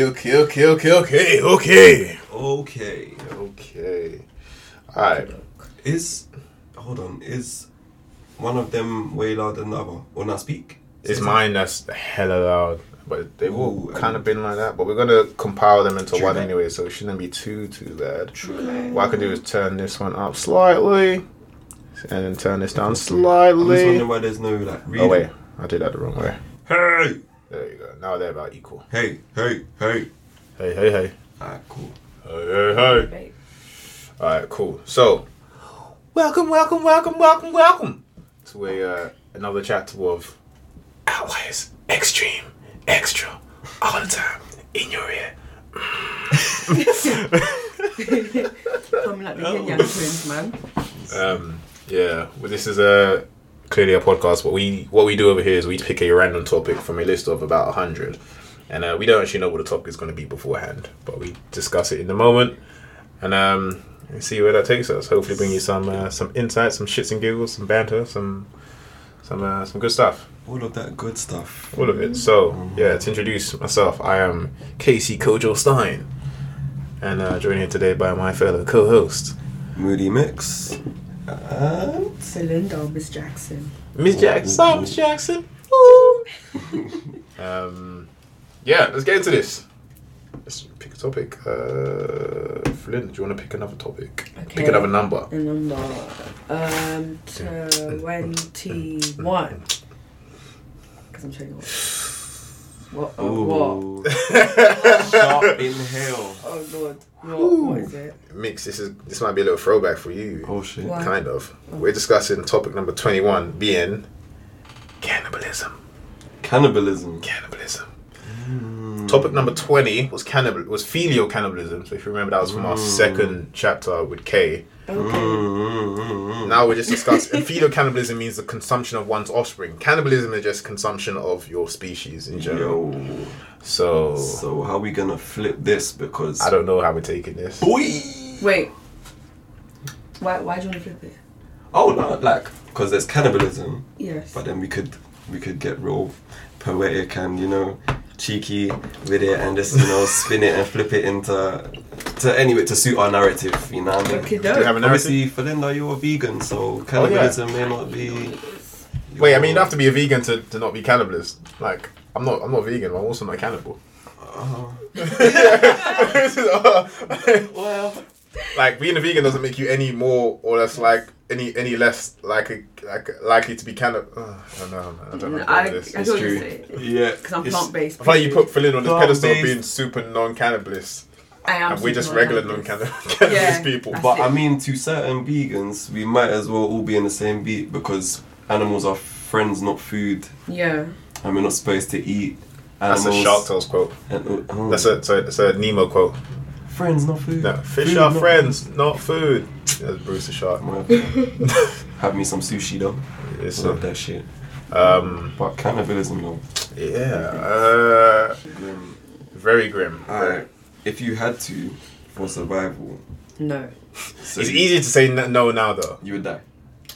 Okay, okay, okay, okay, okay. Okay. Okay. Alright. Is hold on. Is one of them way louder than the other? Or not speak? It's mine that's hella loud. But they've all kind of been like that. But we're gonna compile them into True one that. anyway, so it shouldn't be too too bad. What I can do is turn this one up slightly, and then turn this down I'm just slightly. wondering why there's no like reading. Oh wait, I did that the wrong way. Hey, There you go. Now they're about equal. hey, hey, hey. Hey, hey, hey. Alright, cool. Hey, hey, hey. Alright, cool. So, welcome, welcome, welcome, welcome, welcome to a uh, another chapter of Outliers Extreme Extra all the time in your ear. Coming like the Yin Yang twins, man. Um, yeah, well, this is a clearly a podcast. What we what we do over here is we pick a random topic from a list of about hundred, and uh, we don't actually know what the topic is going to be beforehand, but we discuss it in the moment, and um, see where that takes us. Hopefully, bring you some uh, some insights, some shits and giggles, some banter, some some uh, some good stuff. All of that good stuff. All of it. So yeah, to introduce myself, I am Casey Kojo Stein, and uh, joined here today by my fellow co-host Moody Mix. Uh-huh. Uh, Phalinda Miss Jackson. Miss Jackson. Ooh. Miss Jackson. Um, yeah, let's get into this. Let's pick a topic. Uh, Flynn, do you want to pick another topic? Okay. Pick another number. A number. Um, 21. Because I'm 21. What? Uh, Ooh. what? Sharp inhale. Oh lord. What, what is it? Mix. This is this might be a little throwback for you. Oh shit. What? Kind of. We're discussing topic number twenty-one being cannibalism. Cannibalism. Cannibalism. Mm. Topic number twenty was cannibal was filial cannibalism. So if you remember, that was from our second chapter with K. Okay. Mm, mm, mm, mm. Now we're just discussing. and filial cannibalism means the consumption of one's offspring. Cannibalism is just consumption of your species in general. Yo. So, So how we gonna flip this? Because I don't know how we're taking this. Boy. Wait. Why? Why do you want to flip it? Oh no, like because there's cannibalism, Yes. but then we could we could get real poetic and you know cheeky with it and just you know spin it and flip it into to anyway to suit our narrative. You know what I mean? Okay, Do you have a narrative? Obviously, Phalinda, you're a vegan, so cannibalism oh, may not be. Wait, I mean, you don't have to be a vegan to, to not be cannibalist. Like, I'm not. I'm not vegan. But I'm also not cannibal. Oh. well, like being a vegan doesn't make you any more or less like any any less like a, like likely to be cannibal. Uh, I don't know. Man. I don't know. I, how I to do this. get It's what you're true. saying. Yeah, Because I'm plant based. I feel like you put Philin on this pedestal of being super non-cannibalist, I am. and we're just regular non-cannabis. non-cannibalist Yeah. people. But it. I mean, to certain vegans, we might as well all be in the same beat because animals are friends, not food, Yeah. and we're not supposed to eat That's a Shark Tales quote. And, oh, That's a so it's a Nemo quote. friends, not food. No, fish Food, are not friends, not food. That's Bruce the Shark. food. Have me some sushi though. It's Love that shit. um, But cannibalism though. yeah, uh, Grim. very grim. Alright. If you had to for survival, No. so It's easy to say n- no now though. you would die.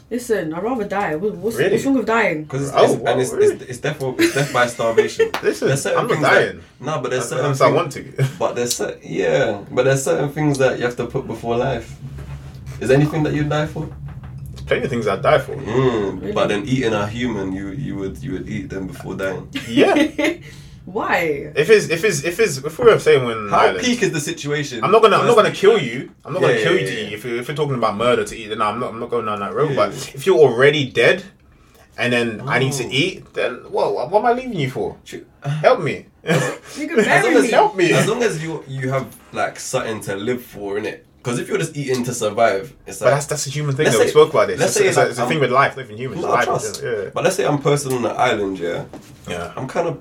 Listen, I'd rather die. What's, Really? what's wrong with dying? Because it's, Oh, wow, and it's, really? it's, it's death it's death by starvation. Listen, There's certain I'm not things that- dying. No, but there's certain Unless I things- want to. But there's cer- yeah, but there's certain things that you have to put before life. Is there anything that you'd die for? Plenty of things I'd die for. Mm, Really? But then eating a human, you you would you would eat them before dying. Yeah. Why? If it's if it's if it's if we were saying when How Ireland, peak is the situation? I'm not gonna I'm not gonna kill you. I'm not Yeah, gonna kill yeah, you to yeah. eat. If you're, if you're talking about murder to eat, then I'm not I'm not going down that road. Yeah. But if you're already dead, and then I need to Oh. eat, then what what am I leaving you for? True. Help me. You can As long as, me. help me. as long as you you have like something to live for in it. Because if you're just eating to survive, it's But that's that's a human thing. Though. we spoke about this. let's It's, say it's, a, like it's a thing with life, living humans. no, life. Yeah. But let's say I'm person on the island, yeah. yeah. I'm kind of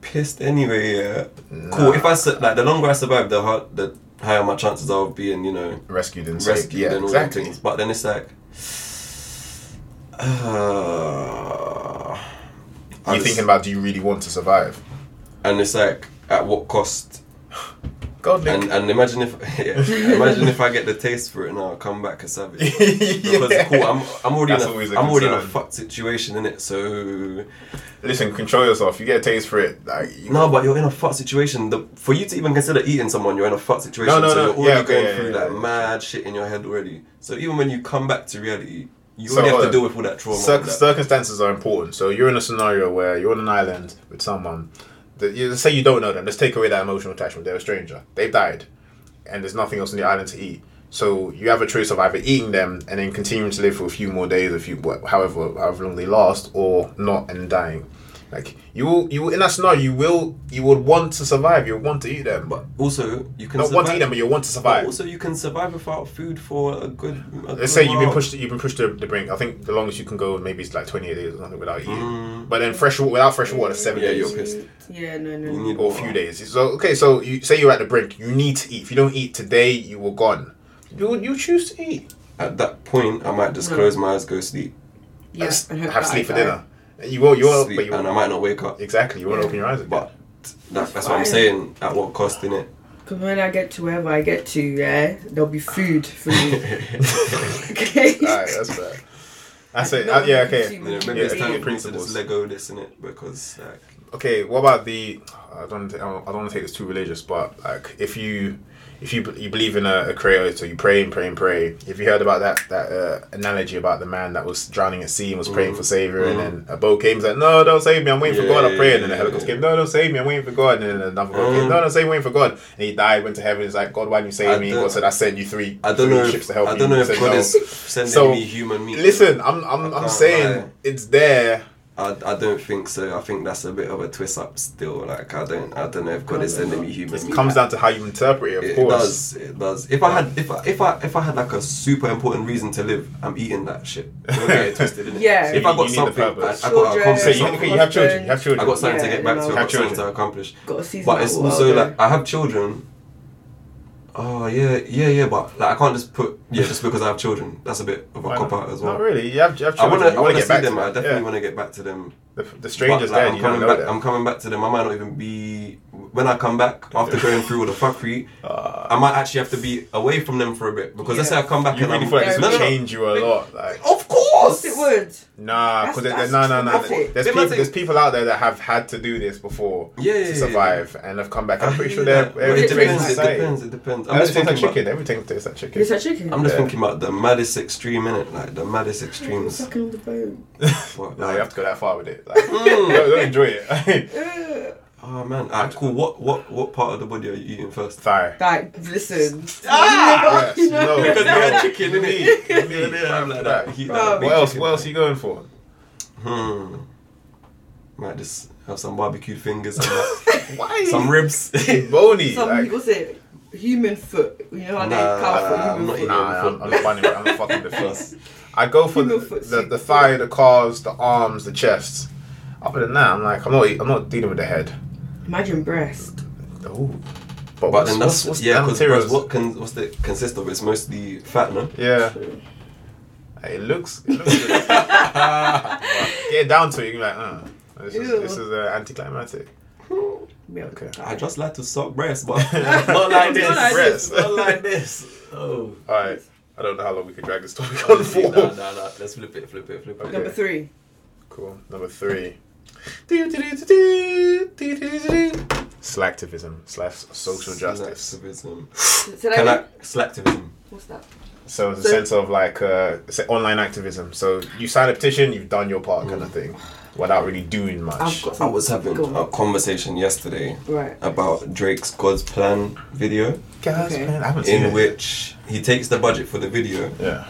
pissed anyway. Yeah. Cool. If I like the longer I survive, the hard, the higher my chances are of being, you know, Rescued and saved. rescued Yeah, and all exactly. things. But then it's like, uh, I You just- thinking about do you really want to survive? and it's like at what cost? God, Nick. And and imagine if yeah, imagine if I get the taste for it and I'll come back a savage. Because Yeah. cool, I'm I'm already That's in a, a I'm already in a fucked situation in it. So Listen, control yourself. You get a taste for it. Like, no, but you're in a fucked situation. The, for you to even consider eating someone, you're in a fucked situation. No, no, so no. you're already Yeah, okay, going yeah, through yeah, like yeah. mad shit in your head already. So even when you come back to reality, you So already have hold to deal with all that trauma. Cir- that. circumstances are important. So you're in a scenario where you're on an island with someone. Let's say you don't know them. Let's take away that emotional attachment. They're a stranger. They've died, and there's nothing else on the island to eat. So you have a choice of either eating them and then continuing to live for a few more days, a few however however long they last, or not and dying. Like you will, you will, in that scenario, you will, you would want to survive. You would want to eat them, but But also, you can not survive. want to eat them, but you want to but survive. also, you can survive without food for a good. A Let's good say you've been pushed. You've been pushed to the brink. I think the longest you can go maybe it's like twenty eight days or something without eating. Mm. But then fresh wa- without fresh water, seven Yeah, days you're pissed. Yeah, no, no. You no. need or a few days. So okay, so you say you're at the brink. You need to eat. If you don't eat today, you were gone. You you choose to eat. At that point, I might just No. close my eyes, go sleep, Yeah, Have- and hope have sleep I for die. dinner. You will. You will. sleep But you and I might not wake up. exactly. You won't Yeah. open your eyes again. But that, that's what I'm saying. At what cost, in it? Because when I get to wherever I get to, yeah, there'll be food for me. okay. Alright, that's fair. That's it. Not Uh, yeah. Okay. You know, maybe Yeah, it's time yeah, for me to principles. just let go of this in it because like Okay. What about the? I don't. I don't, I don't want to take this too religious, but like if you. If you you believe in a, a creator, you pray and pray and pray. If you heard about that that uh, analogy about the man that was drowning at sea and was praying Mm. for savior, and Mm. then a boat came, he's like, "No, don't save me, I'm waiting for God." I yeah, pray, and then yeah, the helicopter came, "No, don't save me, I'm waiting for God." And then another boat came, Mm. "No, don't save me, I'm waiting for God." And he died, went to heaven. He's like, "God, why didn't you save I me?" God said, "I sent you three, I don't three know. ships If, to help I don't know if God "No." is sending So, me human meat. Listen, I'm I'm, I'm saying lie. it's there. I, I don't think so. I think that's a bit of a twist up still. Like I don't I don't know if God is sending me human It comes down to how you interpret it, of It course. does. It does. If I had, if I, if I, if I had like a super important reason to live, I'm eating that shit. Don't get it twisted. innit? Yeah. If So I you- got you need the something, I, I purpose. got to Children, accomplish So you, something. okay, you have children. You have children. I got something to get back to. I Have got something to accomplish. Got a season. But it's also like I have children. Oh yeah, yeah, yeah. But like I can't just put yeah just because I have children. That's a bit of a cop out as well. Not really. You have, you have I wanna, I you want get see them. to I definitely yeah. wanna get back to them. The, the strangers But, like, there. I'm coming know back. them. I'm coming back to them. I might not even be when I come back after going through all the fuckery. Uh, I might actually have to be away from them for a bit because let's say I come back you and really I'm feel like this No, would no, no. change you a lot. Like, Of course, It would. nah, because no, no, no. traumatic. There's They people, there's people out there that have had to do this before Yeah, yeah, to yeah, survive and have come back. I'm pretty sure they're that. But they're it It integrated in depends. It society. depends. It depends. I'm I'm just just like thinking chicken. Everything tastes like chicken. It's a chicken. I'm just thinking about the maddest extreme in it, like the maddest You're extremes. sucking on the bone. No, like- you have to go that far with it. Like, Mm. don't, don't enjoy it. Ugh. Oh man, alright, cool. What what what part of the body are you eating first? Thigh. Like, listen. Ah! Yes, no, Because no. you had chicken, innit? Meat, Yeah, meat, yeah, I'm like that. Heat that What else? What else are you going for? Hmm. Might just have some barbecued fingers and that. Why? some ribs. bony. Some, like, what's it? Human foot. You know how they Nah, cow foot, I'm not foot. eating Nah, I'm, I'm funny. I'm not fucking the feet. Plus, I go for the, Human the, soup. the thigh, the calves, the arms, the chest. Other than that, I'm like, I'm not, I'm not dealing with the head. Imagine breast. Oh, but, but then that's what's, what's yeah, the because materials? what can what's the consist of? It's mostly fat, no? Yeah, Hey, it looks, it looks good. Get down to it, you're like, uh, this is Ew. this is uh, anticlimactic. Yeah, Okay. I just like to suck breast, but not like this. Not like this. Not like this. Oh. All right, I don't know how long we can drag this topic on for. nah, nah, nah. Let's flip it, flip it, flip it. Okay. Number three. Cool. Number three. Slacktivism slash social justice. Slacktivism. Say Can I again? slacktivism? What's that? So it's a So- sense of like uh, say online activism. So you sign a petition, you've done your part, kind of thing, without really doing much. I've got I was having a conversation yesterday Right. about Drake's God's Plan video, Guys, Okay. man, I haven't seen in it. which he takes the budget for the video yeah.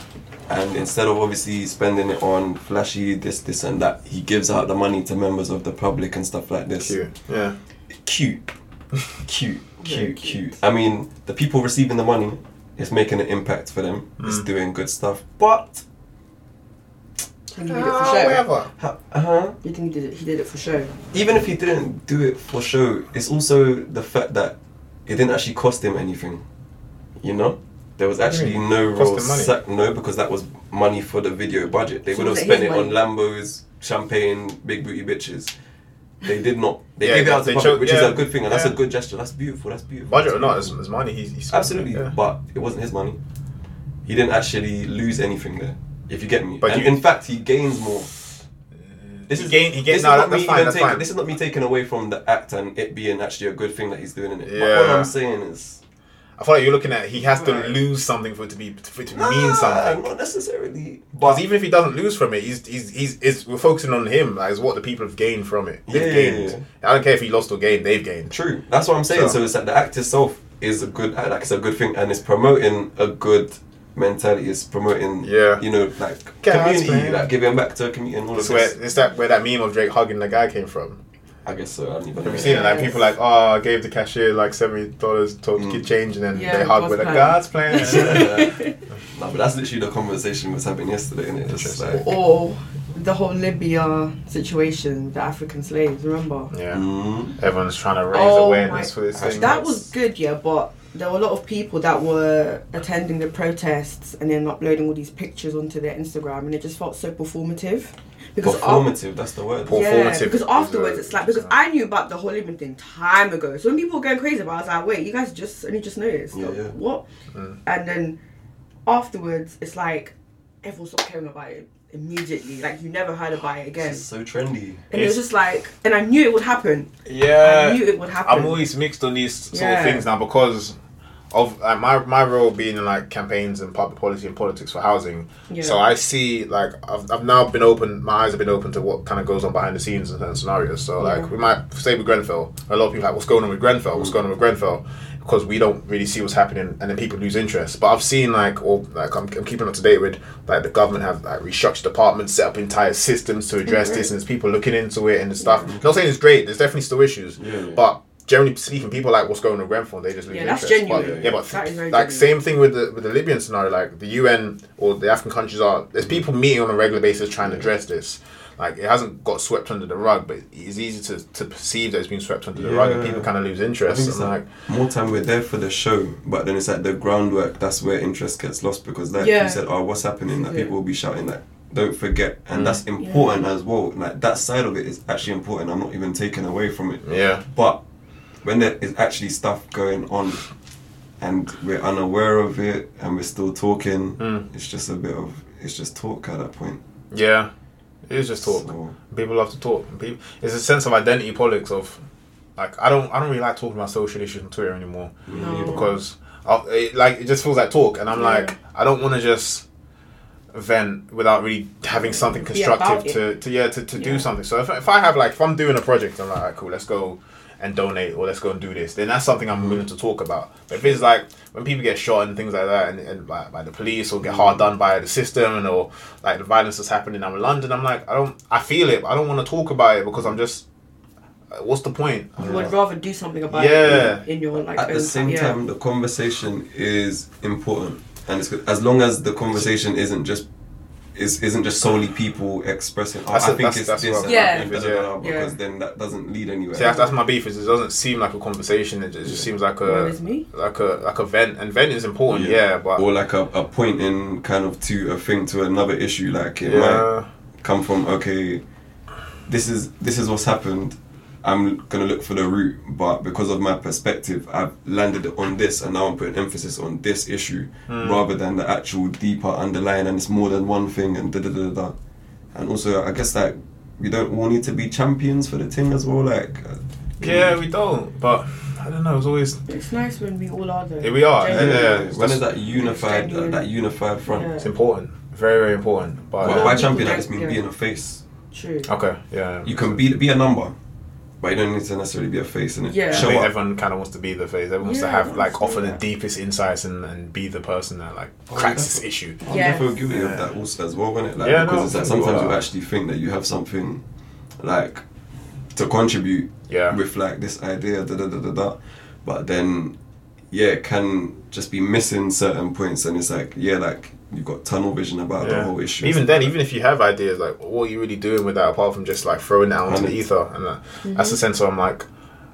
and instead of obviously spending it on flashy this, this, and that, he gives out the money to members of the public and stuff like this. Cute. Yeah. Cute. Cute. Cute, cute. cute. I mean, the people receiving the money, is making an impact for them. It's Mm. doing good stuff. But, You think he did it for show? whatever. uh huh. You think he did it? He did it for show. even if he didn't do it for show, it's also the fact that it didn't actually cost him anything. You know, there was What do you actually mean? no Cost real him sac- no because that was money for the video budget. They So would have was it spent it on? Lambos, champagne, big booty bitches. They did not. They Yeah, gave it out to they the public, chose- which yeah, is a good thing, and that's yeah. a good gesture. That's beautiful. That's beautiful. Budget or not, it's, it's money. He's, he's Absolutely, Yeah. but it wasn't his money. He didn't actually lose anything there. If you get me. But and you- in fact, he gains more. Uh, this He is gain- he gain- this no, is that- not that's me fine, even that's taking- fine. This is not me taking away from the act and it being actually a good thing that he's doing in it. But Yeah. what I'm saying is, I feel like you're looking at he has to Right. lose something for it to be for it to nah, mean something. not necessarily. But even if he doesn't lose from it, he's he's he's, he's we're focusing on him. Like, it's what the people have gained from it. They've Yeah, gained. I don't care if he lost or gained. They've gained. True. That's what I'm saying. So- So, it's like the act itself is a good like it's a good thing and it's promoting a good mentality. It's promoting Yeah. you know, like community, man. like giving back to the community and all It's of where this. it's that where that meme of Drake hugging the guy came from. I guess so. I don't even Have you seen it? Like Yes. people like, oh, I gave the cashier like seventy dollars, told Mm. to get change, and then Yeah, they hug with a plan. God's plan. No, but that's literally the conversation was having yesterday, and it's just like, Or the whole Libya situation, the African slaves. Remember? yeah, mm, everyone's trying to raise Oh awareness my- for this thing. That was good, yeah, but there were a lot of people that were attending the protests and then uploading all these pictures onto their Instagram, and it just felt so performative. Because af- performative. That's the word. Perform- yeah, because afterwards it's like because is a- I knew about the whole Libyan thing time ago. So when people were going crazy about, it, I was like, wait, you guys just only just noticed? Yeah, Like, yeah. What? Mm. And then afterwards, it's like everyone stopped caring about it immediately. Like you never heard about it again. This so trendy. And it was just like, and I knew it would happen. Yeah, I knew it would happen. I'm always mixed on these sort Yeah. of things now because of like my my role being in like campaigns and public policy and politics for housing. Yeah. So I see like I've, I've now been open. My eyes have been open to what kind of goes on behind the scenes in certain scenarios. So Yeah. like we might say with Grenfell, a lot of people are like what's going on with Grenfell? What's mm. going on with Grenfell? Because we don't really see what's happening, and then people lose interest. But I've seen like, or like I'm, I'm keeping up to date with like the government have like restructured departments, set up entire systems to address this, mm-hmm. and there's people looking into it and stuff. I'm not saying it's great. There's definitely still issues, Yeah, yeah. but generally speaking, people are like what's going on with Grenfell. They just lose Yeah, that's interest. But- yeah, but That is very like genuine. same thing with the with the Libyan scenario. Like the UN or the African countries are there's people meeting on a regular basis trying to address this. Like it hasn't got swept under the rug, but it's easy to, to perceive that it's been swept under the rug, and people kind of lose interest. think And like, like, more time we're there for the show, but then it's like the groundwork. That's where interest gets lost because, like Yeah. you said, oh, what's happening? That Yeah. people will be shouting like, "Don't forget," and Mm. that's important as well. Like that side of it is actually important. I'm not even taking away from it. yeah, But when there is actually stuff going on and we're unaware of it and we're still talking, Mm. it's just a bit of it's just talk at that point. yeah, it is just talk. So, People love to talk. People, it's a sense of identity politics of like I don't I don't really like talking about social issues on Twitter anymore. No. because I, it, like it just feels like talk, and I'm Yeah. like I don't want to just vent without really having something constructive to, to yeah to, to do something. So if, if I have like if I'm doing a project, I'm like, Alright, cool, let's go and donate or let's go and do this. Then that's something I'm willing to talk about. But if it's like when people get shot and things like that, and, and by, by the police or get hard done by the system, and or like the violence that's happening I'm in London, I'm like I don't I feel it, but I don't want to talk about it because I'm just. uh, What's the point? You would rather do something about Yeah. it in, in your like. at the own same yeah. time, the conversation is important, and it's good. as long as the conversation isn't just is isn't just solely people expressing. Oh, That's I it, think that's- it's that's this. what and I'm that, is, blah, blah, blah, yeah. Because then that doesn't lead anywhere. See, that's, that's my beef. Is it doesn't seem like a conversation. It just seems like Where a is me? like a like a vent, and vent is important. Yeah, but or like a, a point in kind of to a thing to another issue. Like it might come from okay, this is this is what's happened. I'm gonna look for the root, but because of my perspective, I've landed on this, and now I'm putting emphasis on this issue Hmm. rather than the actual deeper underlying, and it's more than one thing, and da da da da. And also, I guess that we don't all need to be champions for the thing as well. Like, uh, yeah, we don't. But I don't know. It's always It's nice when we all are there. Here we are, Genuine. yeah, yeah. when is that unified? genuine. That, that unified front. Yeah. it's important. Very very important. But But Yeah. by uh, champion, I Yeah. just mean Yeah. being a face. True. okay, yeah, You can be be a number, but you don't need to necessarily be a face in it. Yeah. I think up. everyone kind of wants to be the face. Everyone wants to have like that's offer the deepest insights and, and be the person that like Oh, cracks this issue. I'm Yes. definitely guilty of that also as well, isn't it? Like, Yeah, because no, it's like sometimes are. you actually think that you have something like to contribute Yeah, with like this idea, da da da da da. But then, yeah, it can just be missing certain points, and it's like, yeah, like you've got tunnel vision about the whole issue. Even then, even if you have ideas, like what are you really doing with that apart from just like throwing it out into the ether? And uh, that's the sense where I'm like,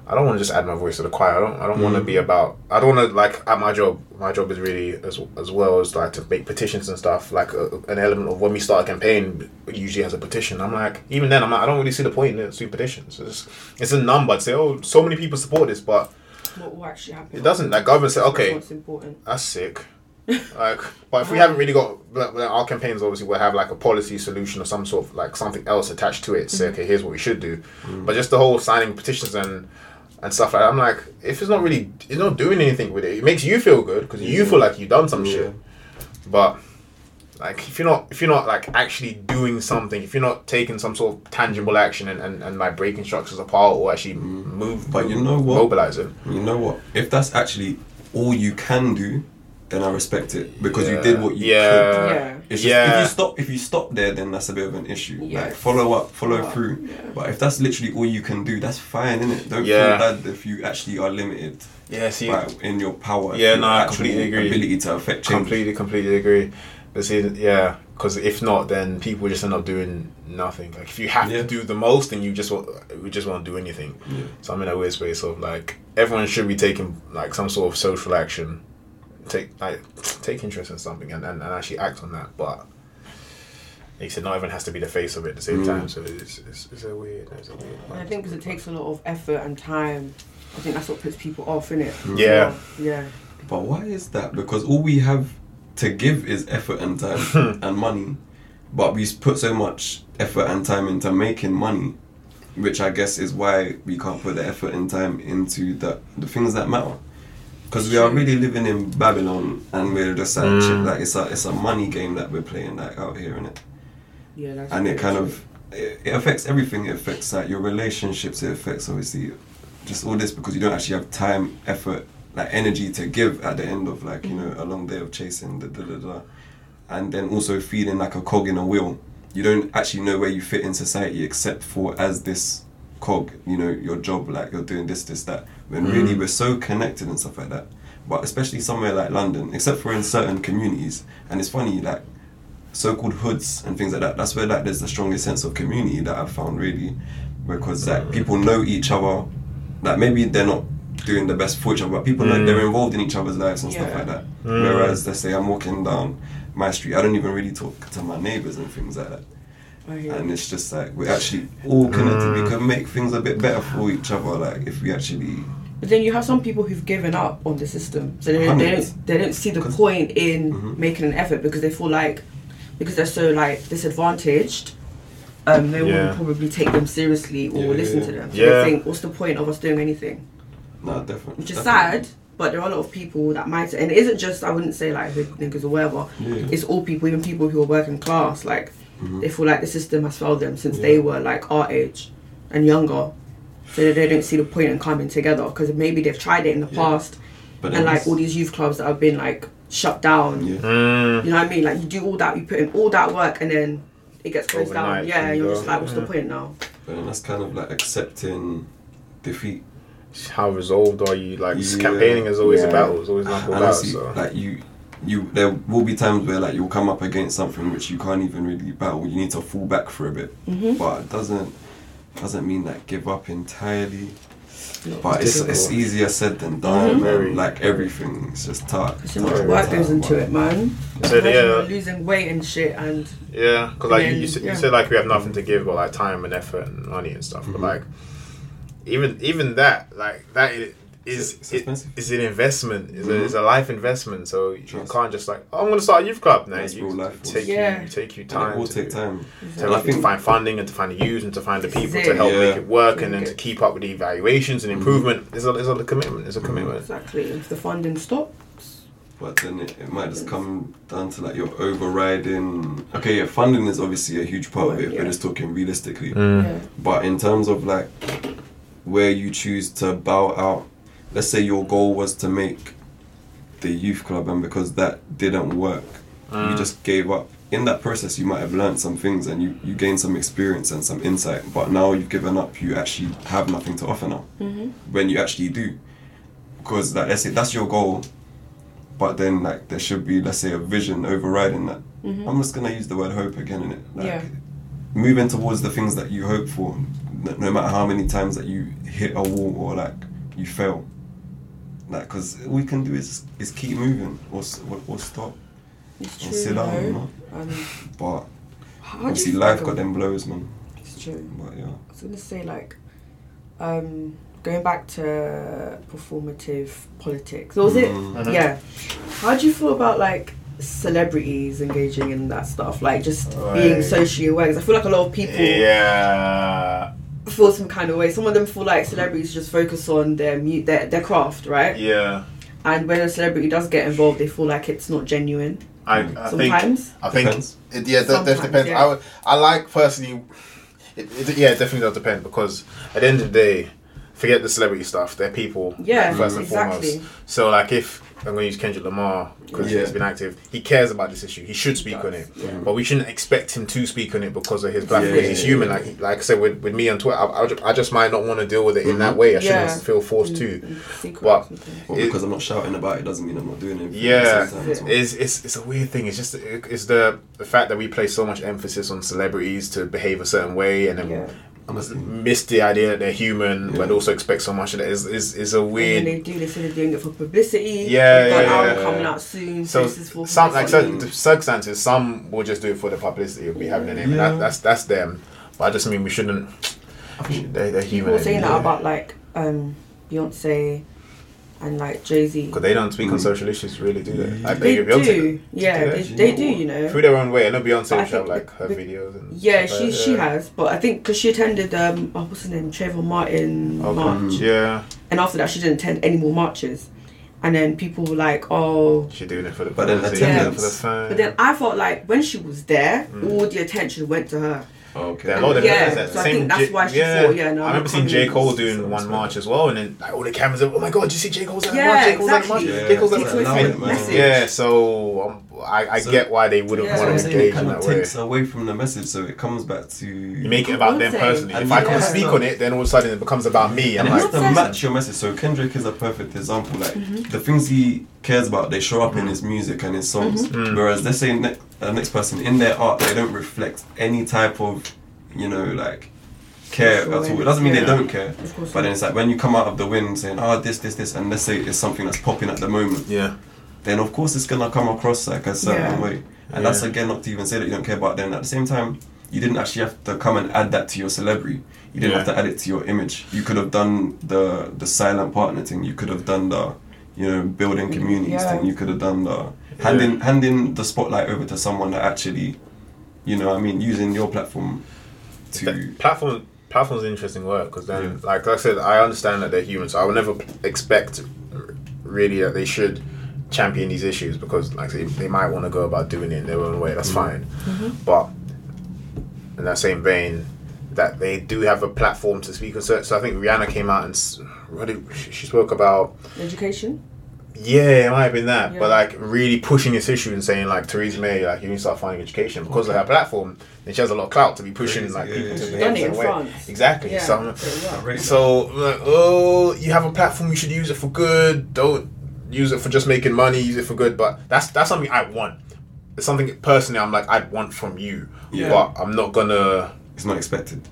I don't want to just add my voice to the choir. I don't. I don't want to be about. I don't want to like at my job. My job is really as as well as like to make petitions and stuff. Like a, an element of when we start a campaign, usually has a petition. I'm like, even then, I'm like, I don't really see the point in doing petitions. It's it's a number to say, oh, so many people support this, but What will actually happen? it doesn't. Like government say, okay, that's sick. Like, but if we haven't really got like, our campaigns, obviously we'll have like a policy solution or some sort of like something else attached to it. Say, mm. okay, here's what we should do. Mm. But just the whole signing petitions and and stuff like that, I'm like, if it's not really, it's not doing anything with it. It makes you feel good because you feel like you've done some Yeah. shit. But like, if you're not, if you're not like actually doing something, if you're not taking some sort of tangible action and, and, and like breaking structures apart or actually mm. move, But you know what? mobilizing. You know what? If that's actually all you can do, then I respect it because you did what you yeah. could. Yeah. It's just, Yeah. if you stop if you stop there then that's a bit of an issue. Yeah. Like follow up, follow Follow up, through. yeah. But if that's literally all you can do, that's fine, innit? Don't Yeah. feel bad if you actually are limited Yeah, see, by, in your power. Yeah, your no, I completely agree. Ability to affect change. completely, completely agree. But see, yeah, because if not, then people just end up doing nothing. Like if you have Yeah. to do the most, then you just won't, we just won't do anything. Yeah. So I'm in a weird space of like everyone should be taking like some sort of social action, take like take interest in something and, and, and actually act on that. But he said not everyone has to be the face of it at the same Mm. time. So it's, it's, it's a weird, it's a weird. And I think because it takes a lot of effort and time, I think that's what puts people off, in innit? Yeah. Yeah. But why is that? Because all we have to give is effort and time and money, but we put so much effort and time into making money, which I guess is why we can't put the effort and time into the the things that matter. Because we are really living in Babylon, and we're just like, Mm. shit, like it's a it's a money game that we're playing like out here, innit? Yeah, that's and it kind true. of it, it affects everything. It affects like your relationships. It affects obviously just all this because you don't actually have time, effort, like energy to give at the end of like you know a long day of chasing the da da da, and then also feeling like a cog in a wheel. You don't actually know where you fit in society except for as this cog. You know your job, like you're doing this, this, that. When really Mm. we're so connected and stuff like that. But especially somewhere like London, except for in certain communities, and it's funny like so-called hoods and things like that. That's where like there's the strongest sense of community that I've found really, because like people know each other. Like maybe they're not doing the best for each other, but people know Mm. they're involved in each other's lives and stuff like that. Mm. Whereas let's say I'm walking down my street, I don't even really talk to my neighbors and things like that. I hear And it's just like we're actually all connected. Mm. We can make things a bit better for each other. Like if we actually But then you have some people who've given up on the system, so they, don't- they don't they don't see the point in Mhm. making an effort because they feel like because they're so like disadvantaged, um, no one Yeah. will probably take them seriously or Yeah, listen yeah. to them. So Yeah. they think, what's the point of us doing anything? no definitely. Which is definitely. sad, but there are a lot of people that might, and it isn't just I wouldn't say like hood niggas or whatever. Yeah. It's all people, even people who are working class. Like Mhm. they feel like the system has failed them since Yeah. they were like our age and younger. So that they don't see the point in coming together because maybe they've tried it in the Yeah. past But and like all these youth clubs that have been like shut down. Yeah. Mm. You know what I mean? Like you do all that, you put in all that work, and then it gets closed down. Yeah, and you're you just like, what's the point now? But then that's kind of like accepting defeat. How resolved are you? Like Yeah. campaigning is always Yeah. a battle. It's always an uphill battle. So. like you, you, there will be times where like you'll come up against something which you can't even really battle. You need to fall back for a bit, Mm-hmm. but it doesn't doesn't mean that give up entirely. No, But it's, difficult. it's easier said than done. Mhm. man. Like everything, it's just tough. So much Very work goes into it, man. So, Imagine yeah. losing weight and shit, and Yeah, because like you, you, then, said, yeah. you said like we have nothing to give, but like time and effort and money and stuff. Mhm. But like even even that like that i- is It's it, expensive. an investment. Is a Mhm. it's a life investment. So you Trust. can't just like oh I'm gonna start a youth club now. That's you real life. take Yeah. you take you And time. it will to take do- time. To And I like, think- find funding and to find the youth and to find the people to help it. make it work and then Really to keep up with the evaluations and Mhm. improvement. It's a, it's a commitment. It's a commitment. exactly if the funding stops. But then it, it might just come down to like your overriding. Okay, yeah, funding is obviously a huge part of it. Yeah. We're just talking realistically. Mm. Yeah. But in terms of like where you choose to bow out, let's say your goal was to make the youth club, and because that didn't work, you Mm. just gave up. In that process, you might have learned some things and you, you gained some experience and some insight. But now you've given up, you actually have nothing to offer now. Mm-hmm. When you actually do, because like let's say that's your goal, but then like there should be let's say a vision overriding that. Mm-hmm. I'm just gonna use the word hope again in it. Like, Yeah. moving towards the things that you hope for, no, no matter how many times that you hit a wall or like you fail. Like, cause all we can do is is keep moving or or, or stop It's true. or sit down, you you know? know. Um, But how do obviously, you life got them blows, man. It's true. But yeah. I was gonna say like, um, going back to performative politics. Or was it? Mm. Mhm. Yeah. How do you feel about like celebrities engaging in that stuff? Like just being Right. socially aware. 'Cause I feel like a lot of people Yeah. Feel some kind of way. Some of them feel like celebrities just focus on their mu- their their craft, right? Yeah. And when a celebrity does get involved, they feel like it's not genuine. I, I think I think Depends. it, yeah, that, that Sometimes, depends. yeah. I would, I like personally. It, it, yeah, it definitely does depend because at the end of the day, forget the celebrity stuff. They're people. Yeah, first and exactly. foremost. So like, if I'm going to use Kendrick Lamar because Yeah. he's been active, he cares about this issue. He should speak on it, Yeah. but we shouldn't expect him to speak on it because of his platform. Yeah, because he's yeah, human. yeah. Like like I said with, with me on Twitter, I, I, ju- I just might not want to deal with it in that Mhm. way. I shouldn't Yeah. feel forced to. In secret But- or something. It- because I'm not shouting about it doesn't mean I'm not doing it. Yeah, That's it's, it's it's a weird thing. It's just it's the the fact that we place so much emphasis on celebrities to behave a certain way, and then Yeah. Miss the idea that they're human, but also expect so much of it. Is is is a And weird. when they do, they say they're doing it for publicity. Yeah, We've yeah, yeah, coming out soon. So this is for some like certain circumstances, some will just do it for the publicity of be having a name. and Yeah. That, that's that's them. But I just mean we shouldn't. They, they're human. People were saying that about like um, Beyonce and like Jay Z. Because they don't speak on Mm. social issues, really, do they? Like They Beyonce, do, yeah, do they, they? they do. You know, through their own way. I know Beyonce But I have like her the- videos and yeah, she like she that. has, but I think because she attended um, oh, what's his name, Trayvon Martin Okay. march, Yeah, and after that she didn't attend any more marches, and then people were like, oh. she's doing it for the But then publicity, attendance- for the fans. But then I felt like when she was there, Mm. all the attention went to her. Okay. There are a lot of Yeah, them. so I think that's why she thought, yeah, no, I remember seeing J. Cole doing So- one march as well, and then like all the cameras are, oh my god, did you see J. Cole's at the Yeah, march? J. Cole's at the march? exactly. J. Cole's at He the twisted march. message. Yeah, so um, I, I So- get why they wouldn't Yeah. That's want I'm to saying. It engage in kind that of way. takes away from the message, so it comes back to You make it about them personally. And If I yeah. come speak on it, then all of a sudden it becomes about me. I'm and it has to match your message. So Kendrick is a perfect example. Like the things he cares about, they show up in his music and his songs. Mhm. Whereas let's say ne- uh, next person in their art, they don't reflect any type of, you know, like care at all. It doesn't mean Yeah. they don't care. But then it's like when you come out of the wind saying, "Oh, this, this, this," and let's say it's something that's popping at the moment, yeah, then of course it's gonna come across like a certain Yeah. way. And that's again not to even say that you don't care about them. At the same time, you didn't actually have to come and add that to your celebrity. You didn't have to add it to your image. You could have done the the silent partner thing. You could have done the, you know, building communities Yeah. thing. You could have done the handing handing the spotlight over to someone that actually, you know, what I mean, using your platform to. That platform platform's interesting work because then, like I said, I understand that they're human, so I would never expect really that they should champion these issues because, like, they, they might want to go about doing it in their own way. That's mm-hmm. fine, mm-hmm. but in that same vein. That they do have a platform to speak on. So, so I think Rihanna came out and s- what did, she she spoke about Education. Yeah, it might have been that, Yeah. but like really pushing this issue and saying like Theresa May, like you need to start finding education because of her platform. And she has a lot of clout to be pushing Crazy, like yeah, people yeah, to yeah. behave Done a it in way. France. Exactly. Yeah. So, So, so like, oh, you have a platform, you should use it for good. Don't use it for just making money. Use it for good. But that's that's something I want. It's something personally I'm like I'd want from you, Yeah. but I'm not gonna. It's not expected.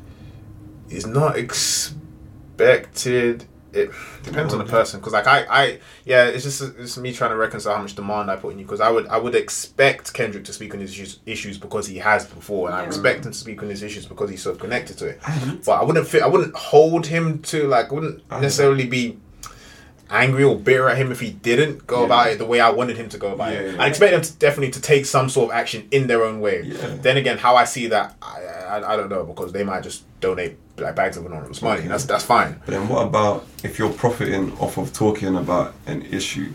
It's not expected. It depends on the person because like I, I yeah it's just it's me trying to reconcile how much demand I put in you because I would I would expect Kendrick to speak on his issues, issues because he has before and I expect him to speak on his issues because he's so connected to it. But I wouldn't fit I wouldn't hold him to like wouldn't necessarily be angry or bitter at him if he didn't go Yeah. about it the way I wanted him to go about Yeah, it. Yeah. I expect them to definitely to take some sort of action in their own way. Then again how I see that I, I, I don't know because they might just donate like bags of anonymous money. That's that's fine. But then what about if you're profiting off of talking about an issue?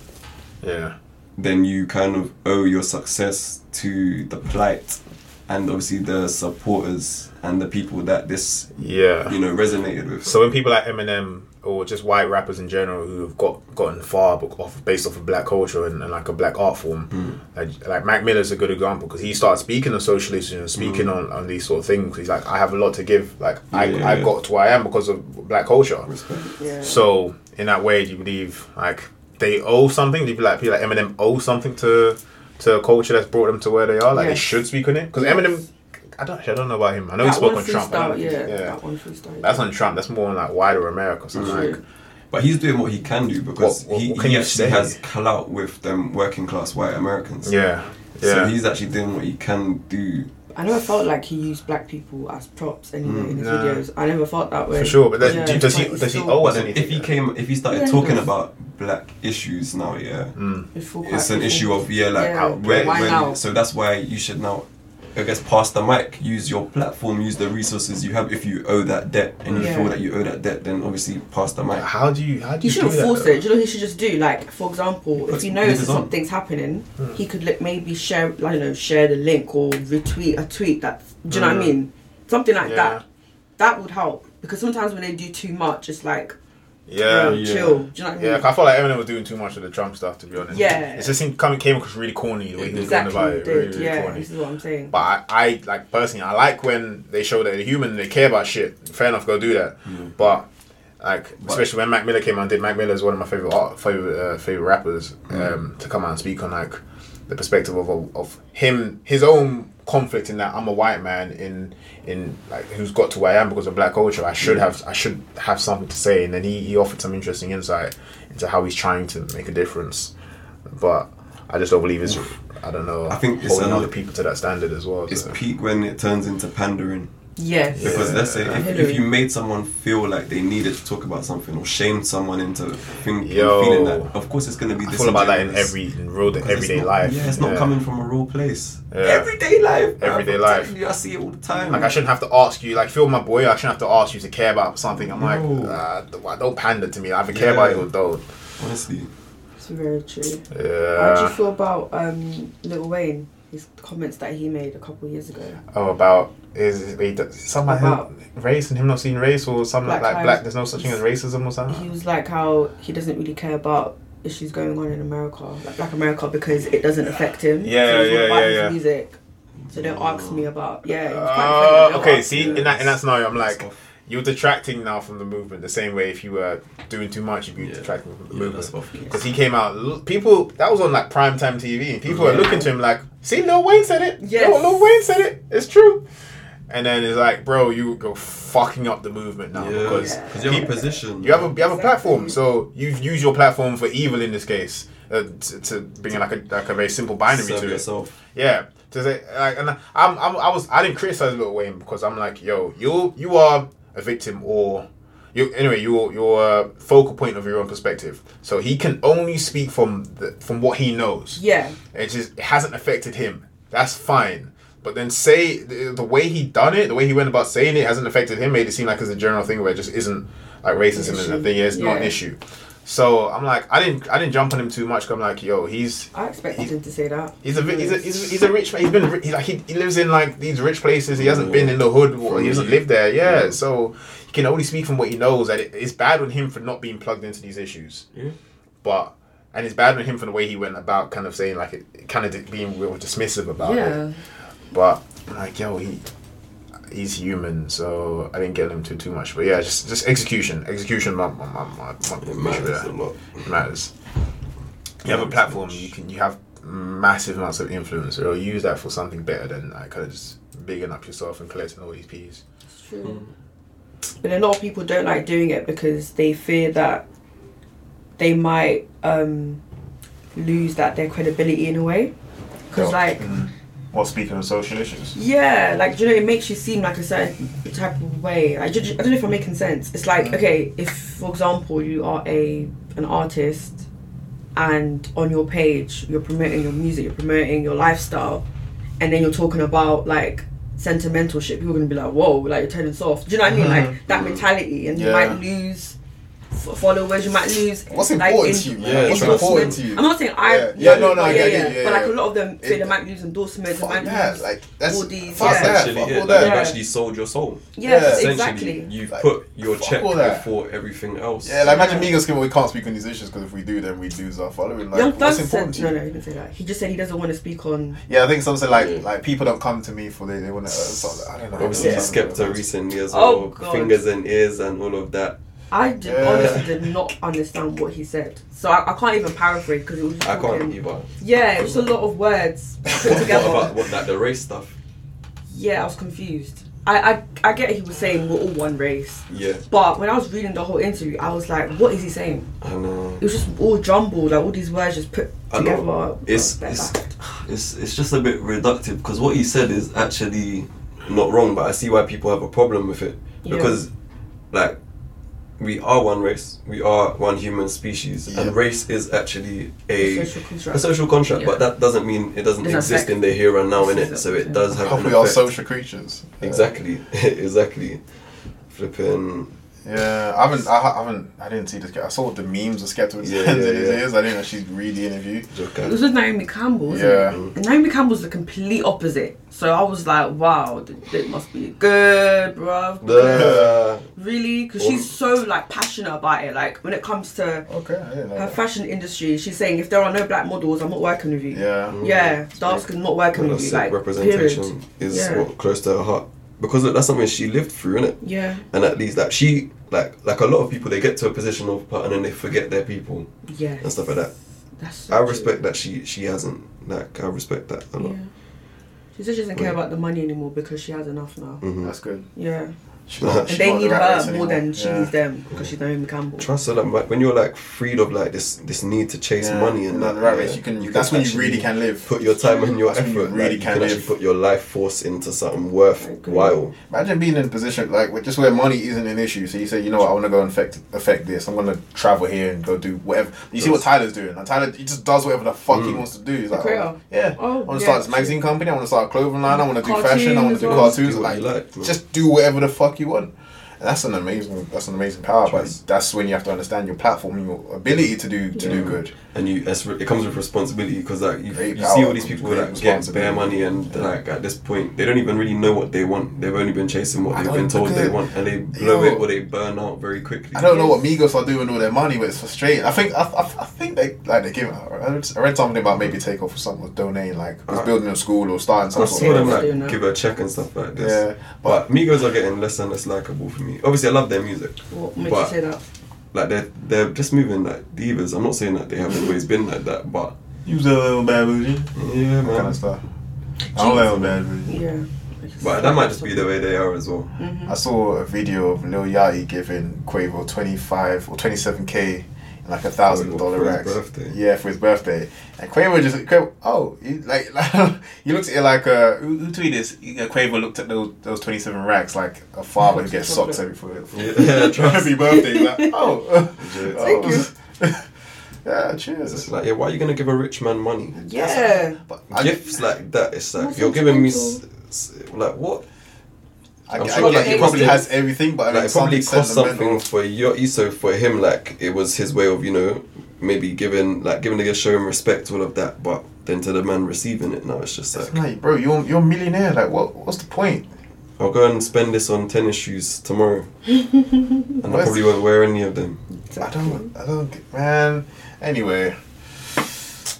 yeah. Then you kind of owe your success to the plight and obviously the supporters and the people that this yeah you know resonated with. So when people like Eminem or just white rappers in general who have got gotten far bec- off based off of black culture and, and like a black art form, Hmm. like, like Mac Miller's a good example because he started speaking on social issues and speaking on, on these sort of things. He's like, I have a lot to give. Like I, Hmm. Yeah, I got to where I am because of black culture. Yeah. So in that way, do you believe like they owe something? Do you feel like people like Eminem owe something to to a culture that's brought them to where they are? Like they should speak on it because Eminem I don't I don't know about him. I know he spoke on Trump. I yeah, yeah. that one freestyle. That's on Trump. That's more on like wider America. So I'm True. like, But he's doing what he can do because What- what- he, what can he actually say? has clout with them working class white Americans. yeah, yeah. So he's actually doing what he can do. I never felt like he used black people as props anyway in his Nah. videos. I never felt that way. For sure, but that- Yeah, do- does he- does he owe us anything? if he came, if he started Yeah, talking does. about black issues now, yeah, Mm. it's it's an issue of yeah, like Yeah, where, why where now? so that's why you should now, I guess, pass the mic, use your platform, use the resources you have. If you owe that debt and you Yeah. feel that you owe that debt, then obviously pass the mic. How do you? How do He you? shouldn't do that, force though? it. Do you know what he should just do? Like, for example, if he knows it that on. something's happening, Hmm. he could like, maybe share, I don't know, share the link or retweet a tweet. That do you know what I Mm. mean? Something like Yeah. that. That would help because sometimes when they do too much, it's like, Yeah. bro, Yeah. chill. Do you know what I mean? Yeah, 'cause I felt like Eminem was doing too much of the Trump stuff, to be honest. Yeah. it just seemed coming came across really corny the way he was exactly. going about it. did. Really, really yeah, corny. this is what I'm saying. But I, I like personally, I like when they show that they're human and they care about shit. Fair enough, go do that. But like, especially when Mac Miller came on, did Mac Miller is one of my favorite art, favorite uh, favorite rappers um, to come out and speak on like the perspective of, of of him, his own conflict in that I'm a white man in in like who's got to where I am because of black culture. I should mm. have I should have something to say, and then he, he offered some interesting insight into how he's trying to make a difference. But I just don't believe it's. I don't know. I think it's holding other people to that standard as well. It's so. peak when it turns into pandering. Yes. Because Yeah. let's say if, if you made someone feel like they needed to talk about something or shamed someone into think, Yo. feeling that, of course it's going to be I feel about that in disingenuous. every in real Because everyday not- life. Yeah, it's not coming from a real place. Yeah. Everyday life. Everyday life. telling You, I see it all the time. Like I shouldn't have to ask you. Like if you're my boy, I shouldn't have to ask you to care about something. I'm like, No. uh, don't pander to me. I either care about it or don't. Honestly, It's very true. Yeah. How do you feel about um, Lil Wayne? His comments that he made a couple of years ago. Oh, about is wait, something About- like race and him not seeing race or something Black like lives- black. There's no such thing as racism or something. He was like how he doesn't really care about issues going on in America, like Black America, because it doesn't affect him. Yeah, so he's all yeah, about yeah, his. Music. So don't ask me about yeah. It was quite Uh, okay, see, in that in that scenario, I'm like, That's off. You're detracting now from the movement. The same way if you were doing too much, you'd be Yeah. detracting from the Yeah, movement. Because he came out, people that was on like primetime TV, and people were Yeah. looking to him like, "See, Lil Wayne said it. Yes. Lil, Lil Wayne said it. It's true." And then it's like, bro, you go fucking up the movement now Yeah, because Yeah. you have a position. you have a you have a platform, so you've used your platform for evil in this case uh, to, to bring like a like a very simple binary Serve to it. yourself. Yeah, to say like, and I'm, I'm I was I didn't criticize Lil Wayne because I'm like, yo, you you are a victim or you anyway you're you're uh, focal point of your own perspective. So he can only speak from the, from what he knows. Yeah, It just it hasn't affected him. That's fine. But then say the, the way he done it, the way he went about saying it hasn't affected him. Made it seem like it's a general thing where it just isn't like racism is a thing. It's not an issue. So I'm like, I didn't I didn't jump on him too much. 'cause I'm like, yo, he's I expected him to say that. He's a, he's a he's a, he's a rich man. He's been ri- he, like he, he lives in like these rich places. He hasn't been in the hood. Or he hasn't lived there. Yeah, so he can only speak from what he knows. That it, it's bad on him for not being plugged into these issues. Yeah. But and it's bad on him for the way he went about kind of saying like it, kind of being real dismissive about it. yeah, But I'm like yo, he he's human, so I didn't get him to too much. But yeah, just just execution, execution. My my my, my, my It matters that a lot. it matters. You have a platform, you can you have massive amounts of influence, or use that for something better than like kind of just bigging up yourself and collecting all these peas. it's true. But a lot of people don't like doing it because they fear that they might um, lose that their credibility in a way. Because like Well, speaking of social issues, Yeah, like you know, it makes you seem like a certain type of way. Like, I don't know if I'm making sense. It's like mm. okay, if for example you are a an artist, and on your page you're promoting your music, you're promoting your lifestyle, and then you're talking about like sentimental shit. People are gonna be like, whoa, like you're turning soft. Do you know what I mean? Like mm-hmm. that mentality, and you might lose followers. You might lose. What's like, important in- to you. Yeah, What's important to you? I'm not saying I. Yeah. Yeah, no, no, I yeah, get yeah, it, yeah, But like a lot of them feel It- they might lose endorsements. they might that. lose Like that's all these- fuck yeah. that. Essentially, Fuck it, all like, that. you've actually sold your soul. Yes, Yeah. Essentially, exactly. you've Like, put your check all before everything else. Yeah, like imagine Yeah. Migos came, we can't speak on these issues because if we do, then we lose our following. Like, Young what's important said to you? no, no, he didn't say that. He just said he doesn't want to speak on. Yeah, I think something like like people don't come to me for they they want to. Uh, something, I don't know. Obviously, Skepta recently as Oh, well. Fingers and ears and all of that. I did, Yeah. honestly did not understand what he said, so I, I can't even paraphrase because it was. Just I talking- can't either. Yeah, it's a lot of words put What together. about what, like the race stuff? yeah, I was confused. I, I I get he was saying we're all one race, Yeah, but when I was reading the whole interview, I was like, what is he saying? I know. It was just all jumbled, like all these words just put I know. together. It's- But it's- It's it's just a bit reductive because what he said is actually not wrong, but I see why people have a problem with it Yeah. because, like, we are one race, we are one human species, Yeah. and race is actually a social construct. a social contract, Yeah. but that doesn't mean it doesn't Doesn't exist in the here and now in it. So it it. does have an we are social creatures. Exactly, exactly. Flipping. Yeah, I haven't, I haven't, I didn't see this. I saw the memes of Skepta's Yeah, yeah, yeah. I didn't actually read the interview. It was with Naomi Campbell, wasn't Yeah. it? And Naomi Campbell's the complete opposite. So I was like, wow, it must be good, bruv. The Really? Because she's so like passionate about it. Like when it comes to Okay, I didn't know. her that. fashion industry, she's saying if there are no black models, I'm not working with you. Yeah. Mm. Yeah, dark skin not working well, with you. Like representation period. is Yeah. what close to her heart because that's something she lived through, innit? Yeah, And at least that she like like a lot of people they get to a position of power and then they forget their people yeah. and stuff like that. That's so I true. respect that she she hasn't like I respect that a Yeah. She says she doesn't care Yeah. about the money anymore because she has enough now. Mhm. That's good. Yeah. She's not- And they need her more anymore. than she Yeah. needs them because she's Naomi Campbell. Trust her like when- when you're like freed of like this this need to chase Yeah. money and No, that the rat yeah, you can. that's when you really can live. put your time and your That's when you effort. really like, you can can live. actually put your life force into something worthwhile. Imagine being in a position like just where money isn't an issue. So you say, you know what, I want to go and affect affect this. I'm going to travel here and go do whatever. You see what Tyler's doing. And Tyler, he just does whatever the fuck he Mm. wants to do. He's like, creator? yeah. Oh, I want to yeah, start this magazine company. I want to start a clothing line. I want to do fashion. I want to do cartoons. Like, you like, man. just do whatever the fuck you want. And that's an amazing. That's an amazing power. Trust. But that's when you have to understand your platform, and your ability to do to do good. and you it's, it comes with responsibility because like you, you see all these people great that get bare money and Yeah. like at this point they don't even really know what they want they've only been chasing what I they've been told they want and they blow Yo. it or they burn out very quickly I don't know what Migos are doing with all their money, but it's frustrating. I think I, I, I think they like they give. I read- something about maybe take off or something with donating, like just Uh, building a school or starting I saw them of. Yeah. Doing like give a check and stuff like this Yeah, but Migos are getting less and less likable for me obviously I love their music What makes But- you say that? like they're they're just moving like divas I'm not saying that they haven't always been like that but use a little bad bougie, yeah that kind of stuff. I'm a little bad bougie. Yeah. but that might just be the way they are as well hmm I saw a video of Lil Yachty giving Quavo 25 or 27k in like a thousand dollar dollar for his racks. birthday. Yeah, for his birthday. And Quavo just Quavo, oh, he, like, he looks at it like uh, who, who tweeted this? He- Quavo looked at those those 27 racks like a father who gets socks every for, for Yeah, yeah, happy birthday. Like, oh, Legit. Thank oh. you. yeah, cheers. just like yeah why are you gonna give a rich man money Yeah. But I, gifts like that it's like you're giving me s- s- like what I, I'm sure, get like, he it probably must- has everything, but I mean, like it probably something cost something for your so for him like it was his way of you know maybe giving like giving the guest show him respect all of that but then to the man receiving it now it's just It's like like, bro, you're you're a millionaire. Like, what? What's the point? I'll go and spend this on tennis shoes tomorrow and I probably won't wear any of them I don't, I don't, get- man. Anyway,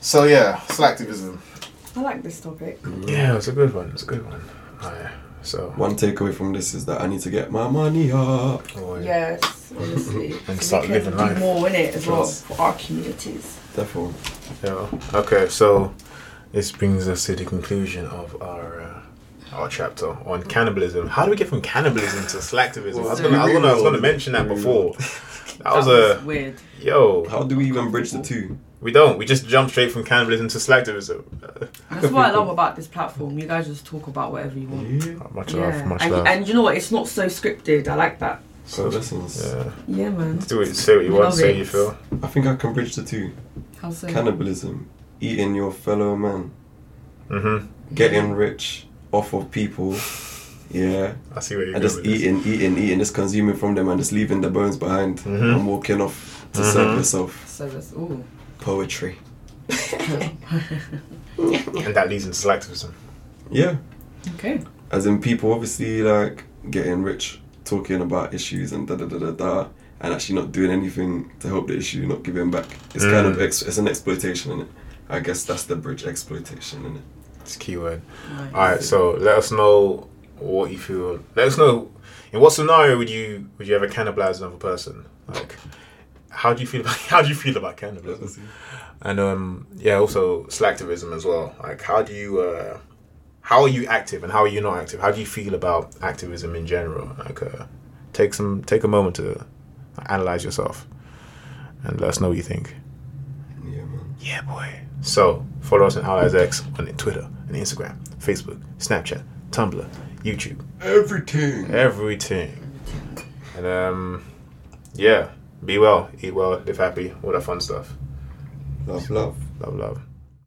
so yeah, slacktivism. I like this topic. Yeah, it's a good one. It's a good one. Alright, so one takeaway from this is that I need to get my money up oh, Yes, honestly. And start we living do life. more in it as well Trust. for our communities. Definitely. Yeah. Okay, so this brings us to the conclusion of our uh, our chapter on cannibalism. How do we get from cannibalism to slacktivism? I was gonna, I was gonna, I was gonna mention that before. That was a weird. yo. how do we even bridge the two We don't. We just jump straight from cannibalism to slacktivism. Uh, That's what I love about this platform. You guys just talk about whatever you want. yeah much Yeah. love, much and, love. and you know what? It's not so scripted. I like that. so lessons yeah. Yeah, man. Do it. Say what you want. Love Say what you feel. I think I can bridge the two How so? cannibalism eating your fellow man mm-hmm. getting rich off of people, yeah, I see where you're and going just with this. eating, eating, eating, just consuming from them and just leaving the bones behind Mhm. and walking off to serve Mhm. yourself. So that's ooh. Poetry. And that leads into slacktivism. Yeah, Okay. as in people obviously like getting rich, talking about issues and da da da da da, and actually not doing anything to help the issue, not giving back. It's kind of Mm. ex- it's an exploitation in it. I guess that's the bridge exploitation in it. It's a key word. Nice. All right, so let us know what you feel. Let us know in what scenario would you would you ever cannibalize another person? Like, how do you feel about how do you feel about cannibalism? And um, yeah, also slacktivism as well. Like, how do you uh, how are you active and how are you not active? How do you feel about activism in general? Like, uh, take some take a moment to analyze yourself and let us know what you think. Yeah, man. Yeah, boy. So follow us on Allies X on Twitter and Instagram, Facebook, Snapchat, Tumblr, YouTube, Everything. everything. And um, yeah, be well, eat well, live happy, all that fun stuff. Love, love. Love, love.